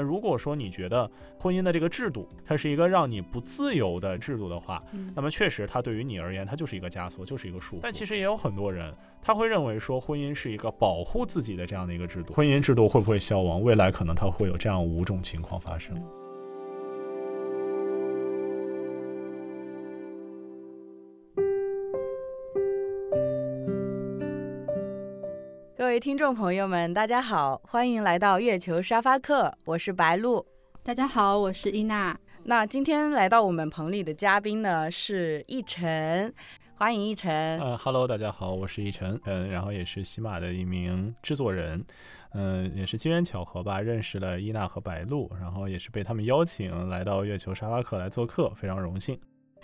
那如果说你觉得婚姻的这个制度，它是一个让你不自由的制度的话，那么确实它对于你而言，它就是一个枷锁，就是一个束缚。但其实也有很多人，他会认为说婚姻是一个保护自己的这样的一个制度。婚姻制度会不会消亡？未来可能它会有这样五种情况发生。各位听众朋友们，大家好，欢迎来到月球沙发客，我是白露。大家好，我是伊娜。那今天来到我们棚里的嘉宾呢是奕晨，欢迎奕晨。呃哈喽，大家好，我是奕晨，嗯，然后也是喜马的一名制作人，嗯，也是机缘巧合吧，认识了伊娜和白露，然后也是被他们邀请来到月球沙发客来做客，非常荣幸。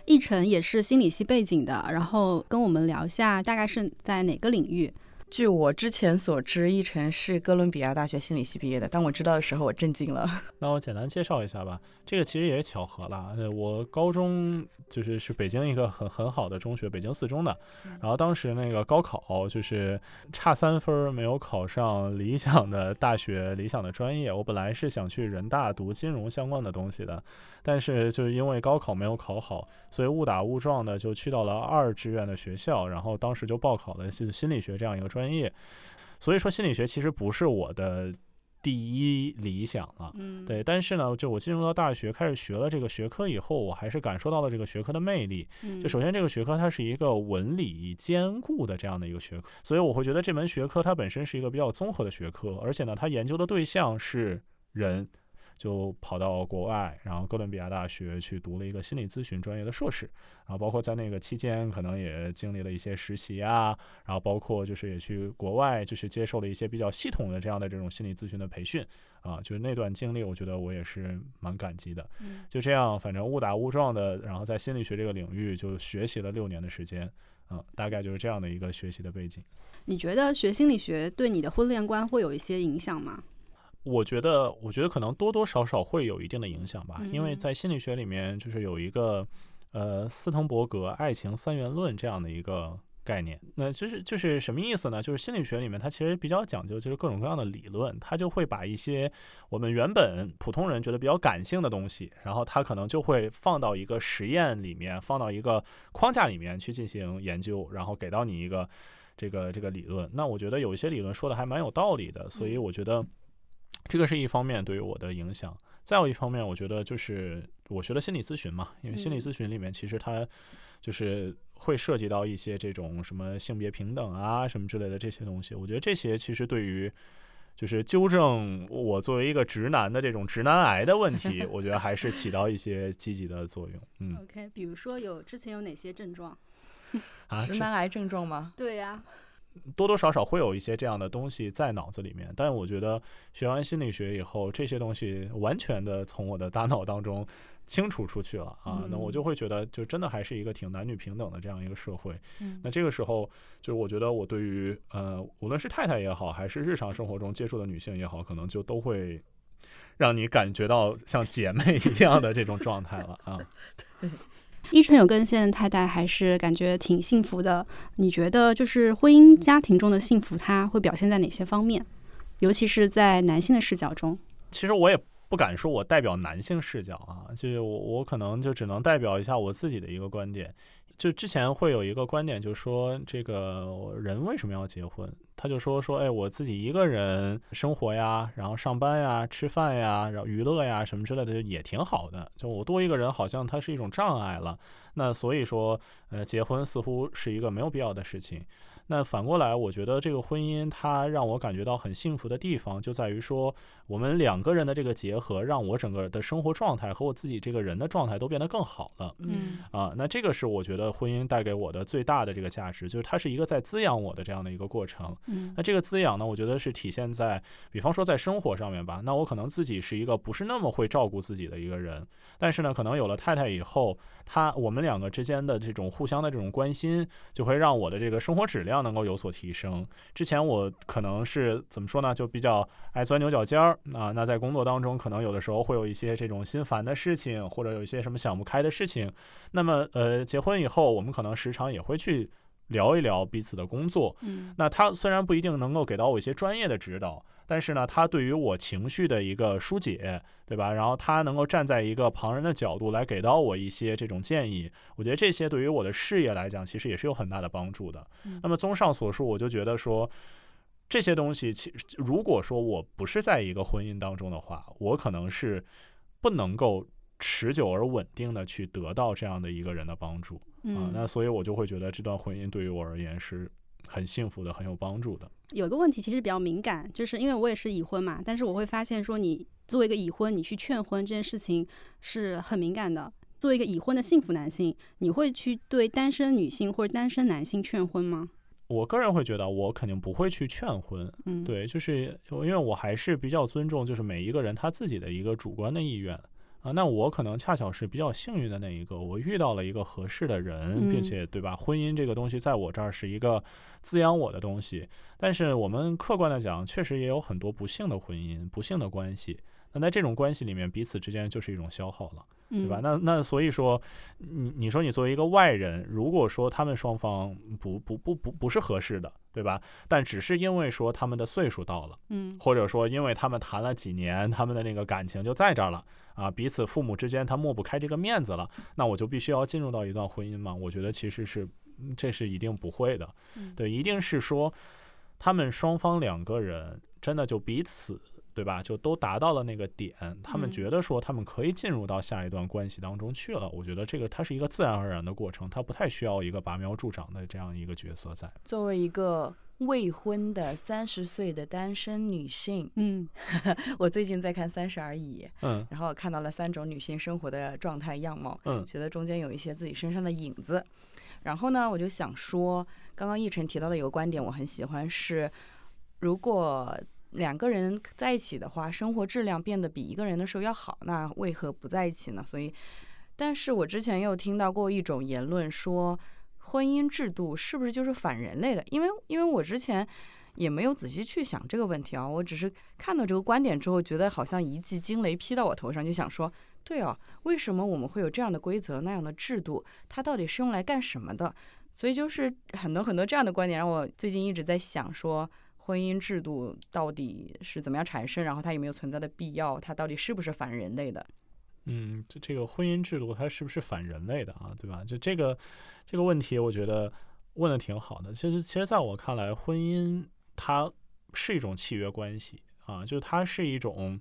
奕晨也是心理系背景的，然后跟我们聊一下，大概是在哪个领域？据我之前所知，奕晨是哥伦比亚大学心理系毕业的。当我知道的时候，我震惊了。那我简单介绍一下吧。这个其实也是巧合了。呃，我高中就是是北京一个很很好的中学，北京四中的。然后当时那个高考就是差三分没有考上理想的大学、理想的专业。我本来是想去人大读金融相关的东西的，但是就是因为高考没有考好，所以误打误撞的就去到了二志愿的学校。然后当时就报考了心心理学这样一个专业。所以说心理学其实不是我的。第一理想了，嗯，对，但是呢，就我进入到大学开始学了这个学科以后，我还是感受到了这个学科的魅力。就首先这个学科它是一个文理兼顾的这样的一个学科，所以我会觉得这门学科它本身是一个比较综合的学科，而且呢，它研究的对象是人。就跑到国外，然后哥伦比亚大学去读了一个心理咨询专业的硕士，然后包括在那个期间，可能也经历了一些实习啊，然后包括就是也去国外，就是接受了一些比较系统的这样的这种心理咨询的培训啊，就是那段经历，我觉得我也是蛮感激的。就这样，反正误打误撞的，然后在心理学这个领域就学习了六年的时间，嗯，大概就是这样的一个学习的背景。你觉得学心理学对你的婚恋观会有一些影响吗？我觉得，我觉得可能多多少少会有一定的影响吧，因为在心理学里面，就是有一个，呃，斯滕伯格爱情三元论这样的一个概念。那其实就是什么意思呢？就是心理学里面它其实比较讲究，就是各种各样的理论，它就会把一些我们原本普通人觉得比较感性的东西，然后它可能就会放到一个实验里面，放到一个框架里面去进行研究，然后给到你一个这个这个理论。那我觉得有一些理论说的还蛮有道理的，所以我觉得。这个是一方面对于我的影响，再有一方面，我觉得就是我学的心理咨询嘛，因为心理咨询里面其实它就是会涉及到一些这种什么性别平等啊什么之类的这些东西，我觉得这些其实对于就是纠正我作为一个直男的这种直男癌的问题，我觉得还是起到一些积极的作用。嗯，OK，比如说有之前有哪些症状？啊，直男癌症状吗？对呀。多多少少会有一些这样的东西在脑子里面，但我觉得学完心理学以后，这些东西完全的从我的大脑当中清除出去了啊，那我就会觉得，就真的还是一个挺男女平等的这样一个社会。那这个时候，就是我觉得我对于呃，无论是太太也好，还是日常生活中接触的女性也好，可能就都会让你感觉到像姐妹一样的这种状态了啊。一晨有跟现任太太还是感觉挺幸福的。你觉得就是婚姻家庭中的幸福，它会表现在哪些方面？尤其是在男性的视角中。其实我也不敢说我代表男性视角啊，就是我我可能就只能代表一下我自己的一个观点。就之前会有一个观点，就是说这个人为什么要结婚？他就说说，哎，我自己一个人生活呀，然后上班呀、吃饭呀、然后娱乐呀什么之类的，也挺好的。就我多一个人，好像它是一种障碍了。那所以说，呃，结婚似乎是一个没有必要的事情。那反过来，我觉得这个婚姻它让我感觉到很幸福的地方，就在于说我们两个人的这个结合，让我整个的生活状态和我自己这个人的状态都变得更好了。嗯啊，那这个是我觉得婚姻带给我的最大的这个价值，就是它是一个在滋养我的这样的一个过程。嗯，那这个滋养呢，我觉得是体现在，比方说在生活上面吧。那我可能自己是一个不是那么会照顾自己的一个人，但是呢，可能有了太太以后，他我们两个之间的这种互相的这种关心，就会让我的这个生活质量。能够有所提升。之前我可能是怎么说呢？就比较爱钻牛角尖儿啊。那在工作当中，可能有的时候会有一些这种心烦的事情，或者有一些什么想不开的事情。那么，呃，结婚以后，我们可能时常也会去聊一聊彼此的工作。嗯那他虽然不一定能够给到我一些专业的指导，但是呢，他对于我情绪的一个疏解，对吧？然后他能够站在一个旁人的角度来给到我一些这种建议，我觉得这些对于我的事业来讲，其实也是有很大的帮助的。嗯那么综上所述，我就觉得说。这些东西，其实如果说我不是在一个婚姻当中的话，我可能是不能够持久而稳定的去得到这样的一个人的帮助。啊，嗯，那所以我就会觉得这段婚姻对于我而言是很幸福的，很有帮助的。有个问题其实比较敏感，就是因为我也是已婚嘛，但是我会发现说，你作为一个已婚，你去劝婚这件事情是很敏感的。作为一个已婚的幸福男性，你会去对单身女性或者单身男性劝婚吗？我个人会觉得，我肯定不会去劝婚，嗯，，对，就是因为我还是比较尊重，就是每一个人他自己的一个主观的意愿啊。那我可能恰巧是比较幸运的那一个，我遇到了一个合适的人，并嗯且对吧？婚姻这个东西在我这儿是一个滋养我的东西，但是我们客观的讲，确实也有很多不幸的婚姻、不幸的关系。那在这种关系里面，彼此之间就是一种消耗了。对对吧？那那所以说，你你说你作为一个外人，如果说他们双方不不不不不是合适的，对吧？但只是因为说他们的岁数到了，嗯或者说因为他们谈了几年，他们的那个感情就在这儿了啊，彼此父母之间他抹不开这个面子了，那我就必须要进入到一段婚姻吗？我觉得其实是嗯这是一定不会的，嗯对，一定是说他们双方两个人真的就彼此。对吧？就都达到了那个点，他们嗯觉得说他们可以进入到下一段关系当中去了。我觉得这个它是一个自然而然的过程，它不太需要一个拔苗助长的这样一个角色在。作为一个未婚的三十岁的单身女性，嗯 我最近在看《三十而已》，嗯然后看到了三种女性生活的状态样貌，嗯觉得中间有一些自己身上的影子。然后呢，我就想说，刚刚奕晨提到的有个观点我很喜欢，是如果两个人在一起的话，生活质量变得比一个人的时候要好，那为何不在一起呢？所以，但是我之前又听到过一种言论说，婚姻制度是不是就是反人类的？因为因为我之前也没有仔细去想这个问题啊，我只是看到这个观点之后，觉得好像一记惊雷劈到我头上，就想说，对啊，为什么我们会有这样的规则、那样的制度？它到底是用来干什么的？所以就是很多很多这样的观点，让我最近一直在想说。婚姻制度到底是怎么样产生？然后它有没有存在的必要？它到底是不是反人类的？嗯，这这个婚姻制度它是不是反人类的啊？对吧？就这个这个问题，我觉得问的挺好的。其实，其实在我看来，婚姻它是一种契约关系啊，就是它是一种，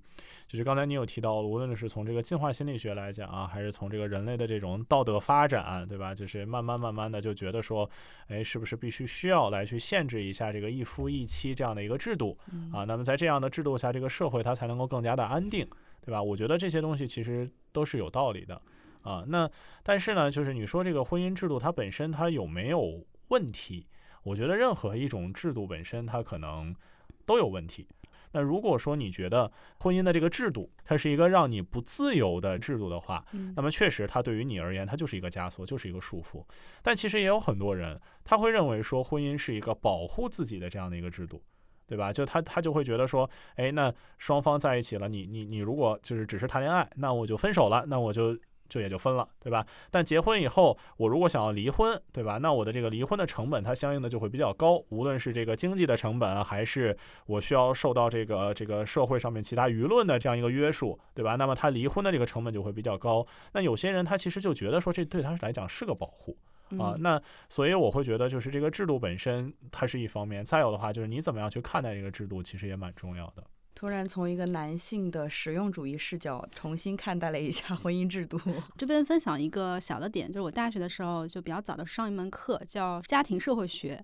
就是刚才你有提到，无论是从这个进化心理学来讲啊，还是从这个人类的这种道德发展，对吧？就是慢慢慢慢的就觉得说，哎，是不是必须需要来去限制一下这个一夫一妻这样的一个制度啊？那么在这样的制度下，这个社会它才能够更加的安定，对吧？我觉得这些东西其实都是有道理的啊。那但是呢，就是你说这个婚姻制度它本身它有没有问题？我觉得任何一种制度本身它可能都有问题。那如果说你觉得婚姻的这个制度它是一个让你不自由的制度的话，嗯那么确实它对于你而言它就是一个枷锁，就是一个束缚。但其实也有很多人他会认为说婚姻是一个保护自己的这样的一个制度。对吧？就他他就会觉得说，哎，那双方在一起了，你你你如果就是只是谈恋爱，那我就分手了，那我就就也就分了，对吧？但结婚以后，我如果想要离婚，对吧？那我的这个离婚的成本，它相应的就会比较高，无论是这个经济的成本，还是我需要受到这个这个社会上面其他舆论的这样一个约束，对吧？那么他离婚的这个成本就会比较高。那有些人他其实就觉得说，这对他来讲是个保护。啊，嗯那所以我会觉得，就是这个制度本身它是一方面，再有的话就是你怎么样去看待这个制度，其实也蛮重要的。突然从一个男性的实用主义视角重新看待了一下 婚姻制度。这边分享一个小的点，就是我大学的时候就比较早的上一门课叫家庭社会学，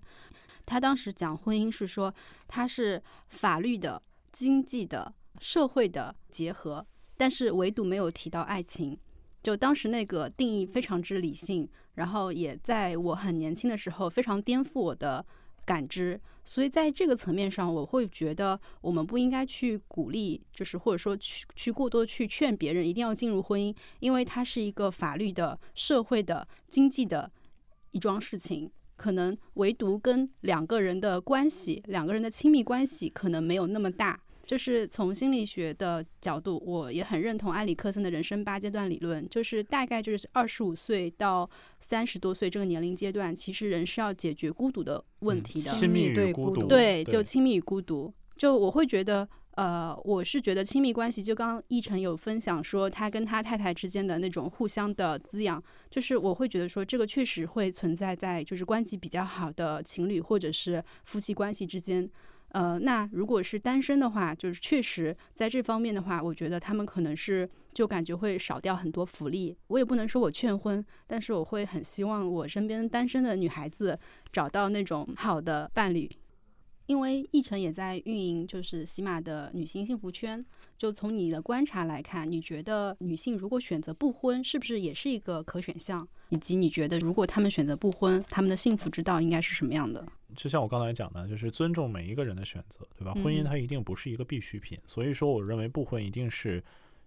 他当时讲婚姻是说它是法律的、经济的、社会的结合，但是唯独没有提到爱情。就当时那个定义非常之理性，然后也在我很年轻的时候非常颠覆我的感知，所以在这个层面上，我会觉得我们不应该去鼓励，就是或者说去去过多去劝别人一定要进入婚姻，因为它是一个法律的、社会的、经济的一桩事情。可能唯独跟两个人的关系、两个人的亲密关系可能没有那么大，就是从心理学的角度，我也很认同埃里克森的人生八阶段理论，就是大概就是二十五岁到三十多岁这个年龄阶段，其实人是要解决孤独的问题的。亲密与对孤独，对，就亲密与孤独。就我会觉得，呃，我是觉得亲密关系，就刚刚奕晨有分享说他跟他太太之间的那种互相的滋养，就是我会觉得说这个确实会存在在就是关系比较好的情侣或者是夫妻关系之间。呃，那如果是单身的话，就是确实在这方面的话，我觉得他们可能是就感觉会少掉很多福利。我也不能说我劝婚，但是我会很希望我身边单身的女孩子找到那种好的伴侣。因为一晨也在运营，就是喜马的女性幸福圈。就从你的观察来看，你觉得女性如果选择不婚，是不是也是一个可选项？以及你觉得如果她们选择不婚，她们的幸福之道应该是什么样的？就像我刚才讲的，就是尊重每一个人的选择，对吧？婚姻嗯它一定不是一个必需品，所以说我认为不婚一定是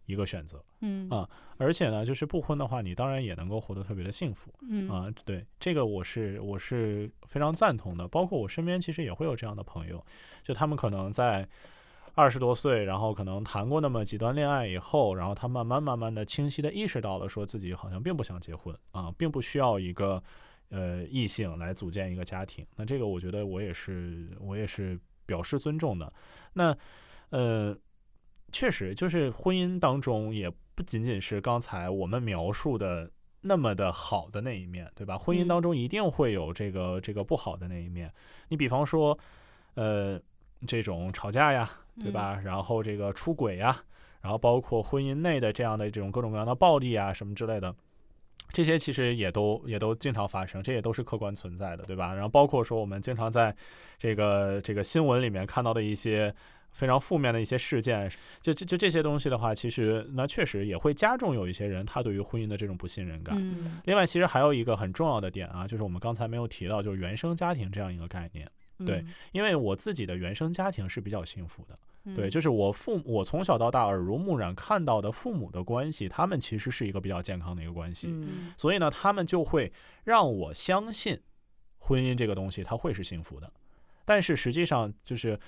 一个选择。嗯啊而且呢，就是不婚的话，你当然也能够活得特别的幸福嗯啊。对，这个我是我是非常赞同的。包括我身边其实也会有这样的朋友，就他们可能在二十多岁，然后可能谈过那么几段恋爱以后，然后他慢慢慢慢的清晰的意识到了，说自己好像并不想结婚啊，并不需要一个呃异性来组建一个家庭。那这个我觉得我也是我也是表示尊重的。那呃。确实，就是婚姻当中也不仅仅是刚才我们描述的那么的好的那一面，对吧？婚姻嗯当中一定会有这个这个不好的那一面。你比方说，呃，这种吵架呀，对吧？然后这个出轨呀，然后包括婚姻内的这样的这种各种各样的暴力啊什么之类的。这些其实也都也都经常发生，这也都是客观存在的，对吧？然后包括说我们经常在这个这个新闻里面看到的一些非常负面的一些事件，就就就这些东西的话，其实那确实也会加重有一些人他对于婚姻的这种不信任感。嗯另外，其实还有一个很重要的点啊，就是我们刚才没有提到，就是原生家庭这样一个概念。对嗯。因为我自己的原生家庭是比较幸福的，对，嗯。就是我父我从小到大耳濡目染看到的父母的关系，他们其实是一个比较健康的一个关系，嗯。所以呢，他们就会让我相信婚姻这个东西它会是幸福的，但是实际上就是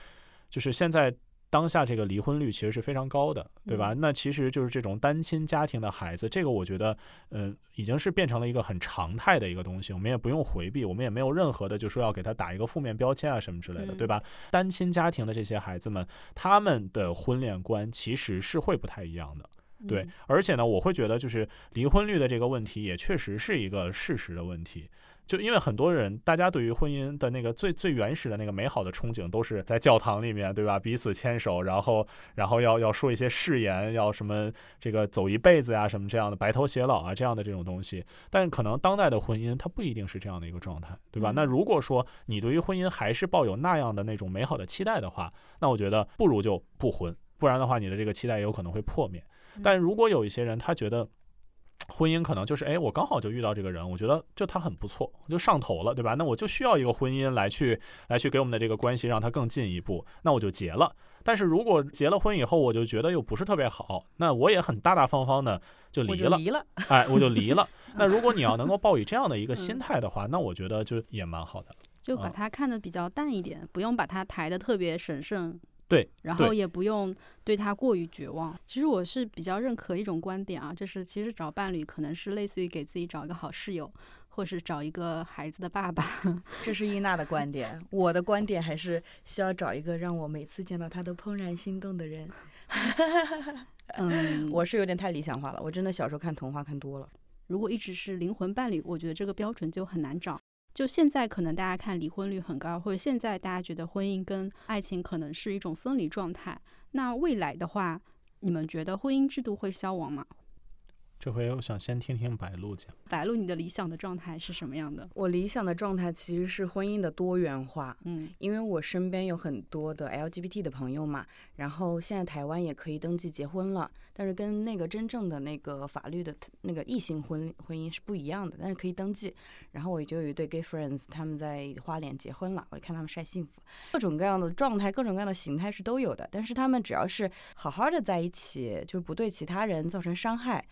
就是现在当下这个离婚率其实是非常高的，对吧？那其实就是这种单亲家庭的孩子，这个我觉得，嗯、已经是变成了一个很常态的一个东西，我们也不用回避，我们也没有任何的就说要给他打一个负面标签啊什么之类的，嗯对吧？单亲家庭的这些孩子们，他们的婚恋观其实是会不太一样的。对嗯，而且呢，我会觉得就是离婚率的这个问题也确实是一个事实的问题。就因为很多人，大家对于婚姻的那个最最原始的那个美好的憧憬，都是在教堂里面，对吧？彼此牵手，然后然后要要说一些誓言，要什么这个走一辈子呀，什么这样的白头偕老啊这样的这种东西。但可能当代的婚姻它不一定是这样的一个状态，对吧？嗯那如果说你对于婚姻还是抱有那样的那种美好的期待的话，那我觉得不如就不婚，不然的话你的这个期待也有可能会破灭。但如果有一些人他觉得婚姻可能就是哎，我刚好就遇到这个人，我觉得就他很不错，我就上头了，对吧？那我就需要一个婚姻来去来去给我们的这个关系让它更进一步，那我就结了。但是如果结了婚以后，我就觉得又不是特别好，那我也很大大方方的就离了，就离了，哎，我就离了。那如果你要能够抱以这样的一个心态的话，那我觉得就也蛮好的。就把啊它看得比较淡一点，不用把它抬得特别神圣。对，然后也不用对他过于绝望。其实我是比较认可一种观点啊，就是其实找伴侣可能是类似于给自己找一个好室友，或是找一个孩子的爸爸。这是伊娜的观点，我的观点还是需要找一个让我每次见到他都怦然心动的人。嗯，我是有点太理想化了，我真的小时候看童话看多了。如果一直是灵魂伴侣，我觉得这个标准就很难找。就现在可能大家看离婚率很高，或者现在大家觉得婚姻跟爱情可能是一种分离状态。那未来的话，你们觉得婚姻制度会消亡吗？这回我想先听听白露讲。白露，你的理想的状态是什么样的？我理想的状态其实是婚姻的多元化，嗯因为我身边有很多的 LGBT 的朋友嘛，然后现在台湾也可以登记结婚了，但是跟那个真正的那个法律的那个异性婚婚姻是不一样的，但是可以登记。然后我就有一对 gay friends，他们在花莲结婚了，我就看他们晒幸福，各种各样的状态、各种各样的形态是都有的。但是他们只要是好好的在一起，就是不对其他人造成伤害。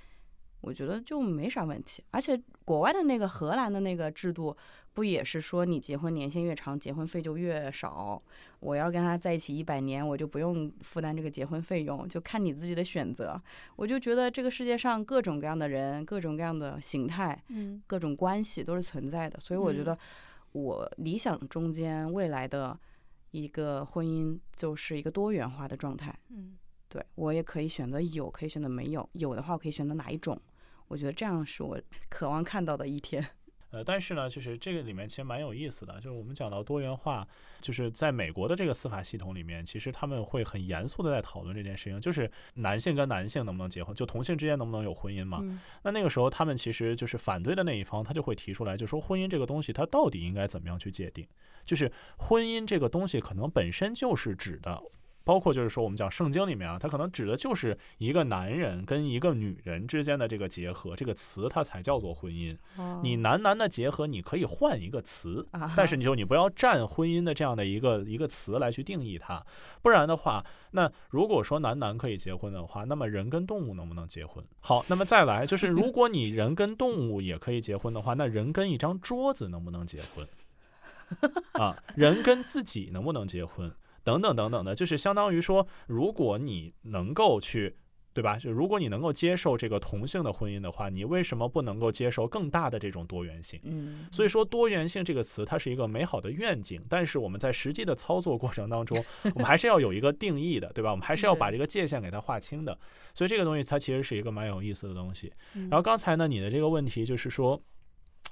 我觉得就没啥问题。而且国外的那个荷兰的那个制度，不也是说你结婚年限越长，结婚费就越少？我要跟他在一起一百年，我就不用负担这个结婚费用，就看你自己的选择。我就觉得这个世界上各种各样的人，各种各样的形态，嗯各种关系都是存在的，所以我觉嗯得我理想中间未来的一个婚姻就是一个多元化的状态。嗯对我也可以选择有，可以选择没有，有的话我可以选择哪一种？我觉得这样是我渴望看到的一天。呃，但是呢，就是这个里面其实蛮有意思的，就是我们讲到多元化，就是在美国的这个司法系统里面，其实他们会很严肃的在讨论这件事情，就是男性跟男性能不能结婚，就同性之间能不能有婚姻嘛？嗯那那个时候他们其实就是反对的那一方，他就会提出来，就说婚姻这个东西它到底应该怎么样去界定？就是婚姻这个东西可能本身就是指的。包括就是说，我们讲圣经里面啊，它可能指的就是一个男人跟一个女人之间的这个结合，这个词它才叫做婚姻。你男男的结合，你可以换一个词，啊，但是你就你不要占婚姻的这样的一个一个词来去定义它，不然的话，那如果说男男可以结婚的话，那么人跟动物能不能结婚？好，那么再来就是，如果你人跟动物也可以结婚的话，那人跟一张桌子能不能结婚？啊，人跟自己能不能结婚？等等等等的，就是相当于说，如果你能够去。对吧？就如果你能够接受这个同性的婚姻的话，你为什么不能够接受更大的这种多元性？嗯，所以说，多元性这个词，它是一个美好的愿景，但是我们在实际的操作过程当中，我们还是要有一个定义的，对吧？我们还是要把这个界限给它划清的。所以这个东西它其实是一个蛮有意思的东西。嗯然后刚才呢，你的这个问题就是说，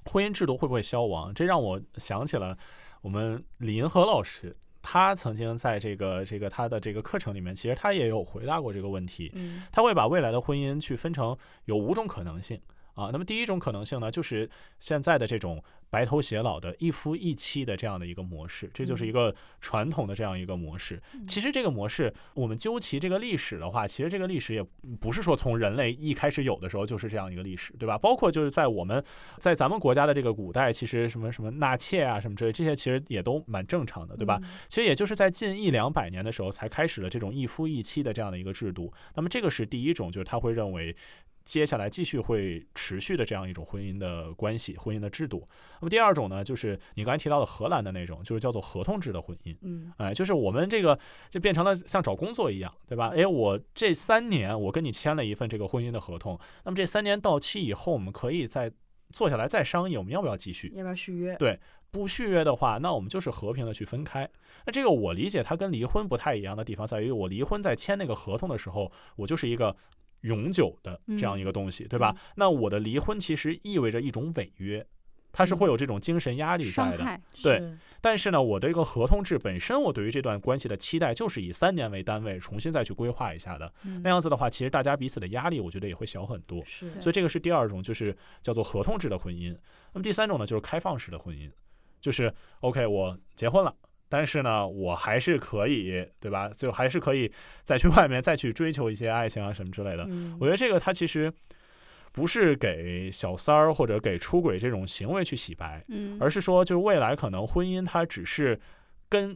婚姻制度会不会消亡？这让我想起了我们李银河老师。他曾经在这个这个他的这个课程里面，其实他也有回答过这个问题。嗯他会把未来的婚姻去分成有五种可能性啊。那么第一种可能性呢，就是现在的这种白头偕老的一夫一妻的这样的一个模式，这就是一个传统的这样一个模式。其实这个模式，我们究其这个历史的话，其实这个历史也不是说从人类一开始有的时候就是这样一个历史，对吧？包括就是在我们在咱们国家的这个古代，其实什么什么纳妾啊什么之类，这些其实也都蛮正常的，对吧？？其实也就是在近一两百年的时候，才开始了这种一夫一妻的这样的一个制度。那么这个是第一种，就是他会认为接下来继续会持续的这样一种婚姻的关系、婚姻的制度。那么第二种呢，就是你刚才提到的荷兰的那种，就是叫做合同制的婚姻。嗯哎，就是我们这个就变成了像找工作一样，对吧？哎，我这三年我跟你签了一份这个婚姻的合同，那么这三年到期以后，我们可以再坐下来再商议，我们要不要继续？要不要续约？对不续约的话，那我们就是和平的去分开。那这个我理解，它跟离婚不太一样的地方在于，我离婚在签那个合同的时候，我就是一个永久的这样一个东西，对吧？那我的离婚其实意味着一种违约，它是会有这种精神压力在的。对是，但是呢，我的一个合同制本身，我对于这段关系的期待就是以三年为单位重新再去规划一下的。嗯那样子的话，其实大家彼此的压力，我觉得也会小很多。是所以这个是第二种，就是叫做合同制的婚姻。那么第三种呢，就是开放式的婚姻，就是 OK，我结婚了。但是呢，我还是可以，对吧？就还是可以再去外面再去追求一些爱情啊什么之类的。嗯我觉得这个它其实不是给小三儿或者给出轨这种行为去洗白，嗯，而是说，就是未来可能婚姻它只是跟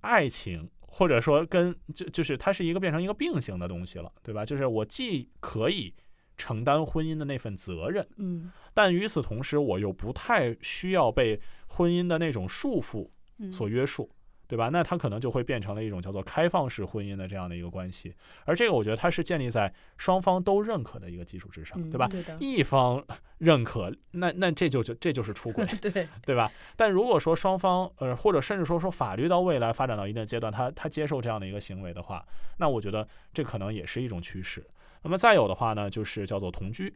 爱情，或者说跟就就是它是一个变成一个并行的东西了，对吧？就是我既可以承担婚姻的那份责任，嗯但与此同时，我又不太需要被婚姻的那种束缚嗯所约束。对吧？那它可能就会变成了一种叫做开放式婚姻的这样的一个关系，而这个我觉得它是建立在双方都认可的一个基础之上，嗯，对吧？对，一方认可，那那这就就这就是出轨，对，对吧？但如果说双方呃，或者甚至说说法律到未来发展到一定阶段，他他接受这样的一个行为的话，那我觉得这可能也是一种趋势。那么再有的话呢，就是叫做同居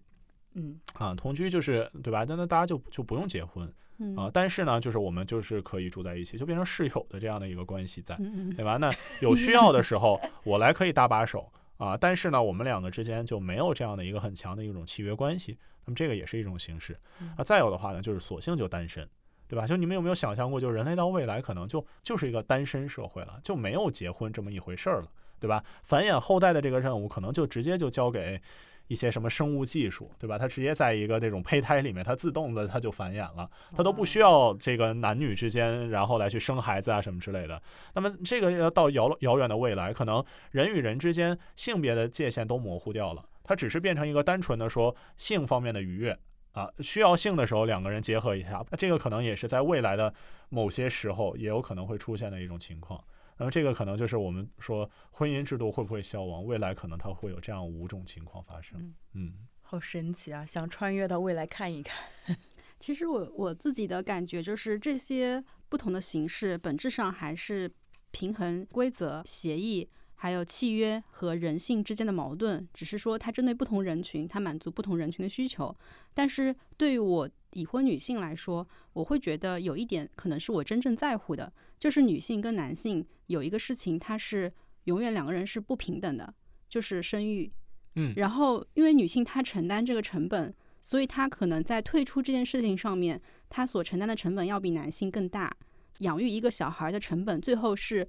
嗯啊，同居就是对吧？那那大家就就不用结婚嗯啊，但是呢，就是我们就是可以住在一起，就变成室友的这样的一个关系在，对吧？那有需要的时候，我来可以搭把手啊，但是呢，我们两个之间就没有这样的一个很强的一种契约关系，那么这个也是一种形式嗯啊。再有的话呢，就是索性就单身。对吧？就你们有没有想象过，就人类到未来可能就就是一个单身社会了，就没有结婚这么一回事儿了，对吧？繁衍后代的这个任务可能就直接就交给一些什么生物技术，对吧？它直接在一个这种胚胎里面，它自动的它就繁衍了，它都不需要这个男女之间然后来去生孩子啊什么之类的。那么这个要到遥遥远的未来，可能人与人之间性别的界限都模糊掉了。它只是变成一个单纯的说性方面的愉悦啊，需要性的时候两个人结合一下，那这个可能也是在未来的某些时候也有可能会出现的一种情况。那么这个可能就是我们说婚姻制度会不会消亡，未来可能它会有这样五种情况发生。嗯，好神奇啊，想穿越到未来看一看。其实我我自己的感觉就是这些不同的形式本质上还是平衡规则、协议。还有契约和人性之间的矛盾，只是说它针对不同人群，它满足不同人群的需求。但是对于我已婚女性来说，我会觉得有一点可能是我真正在乎的，就是女性跟男性有一个事情，它是永远两个人是不平等的，就是生育。嗯，然后因为女性她承担这个成本，所以她可能在退出这件事情上面，她所承担的成本要比男性更大。养育一个小孩的成本，最后是。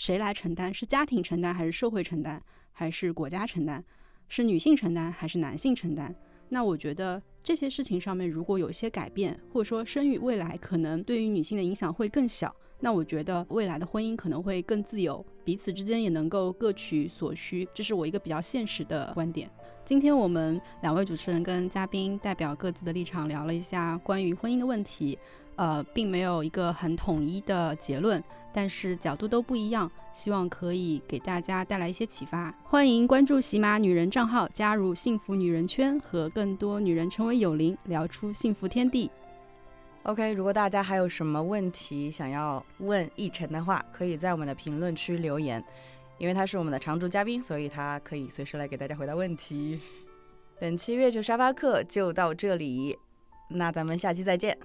谁来承担？是家庭承担，还是社会承担，还是国家承担？是女性承担，还是男性承担？那我觉得这些事情上面如果有些改变，或者说生育未来可能对于女性的影响会更小，那我觉得未来的婚姻可能会更自由，彼此之间也能够各取所需。这是我一个比较现实的观点。今天我们两位主持人跟嘉宾代表各自的立场聊了一下关于婚姻的问题。呃，并没有一个很统一的结论，但是角度都不一样，希望可以给大家带来一些启发。欢迎关注喜马女人账号，加入幸福女人圈，和更多女人成为友邻，聊出幸福天地。OK，如果大家还有什么问题想要问奕晨的话，可以在我们的评论区留言，因为他是我们的常驻嘉宾，所以他可以随时来给大家回答问题。本期月球沙发课就到这里，那咱们下期再见。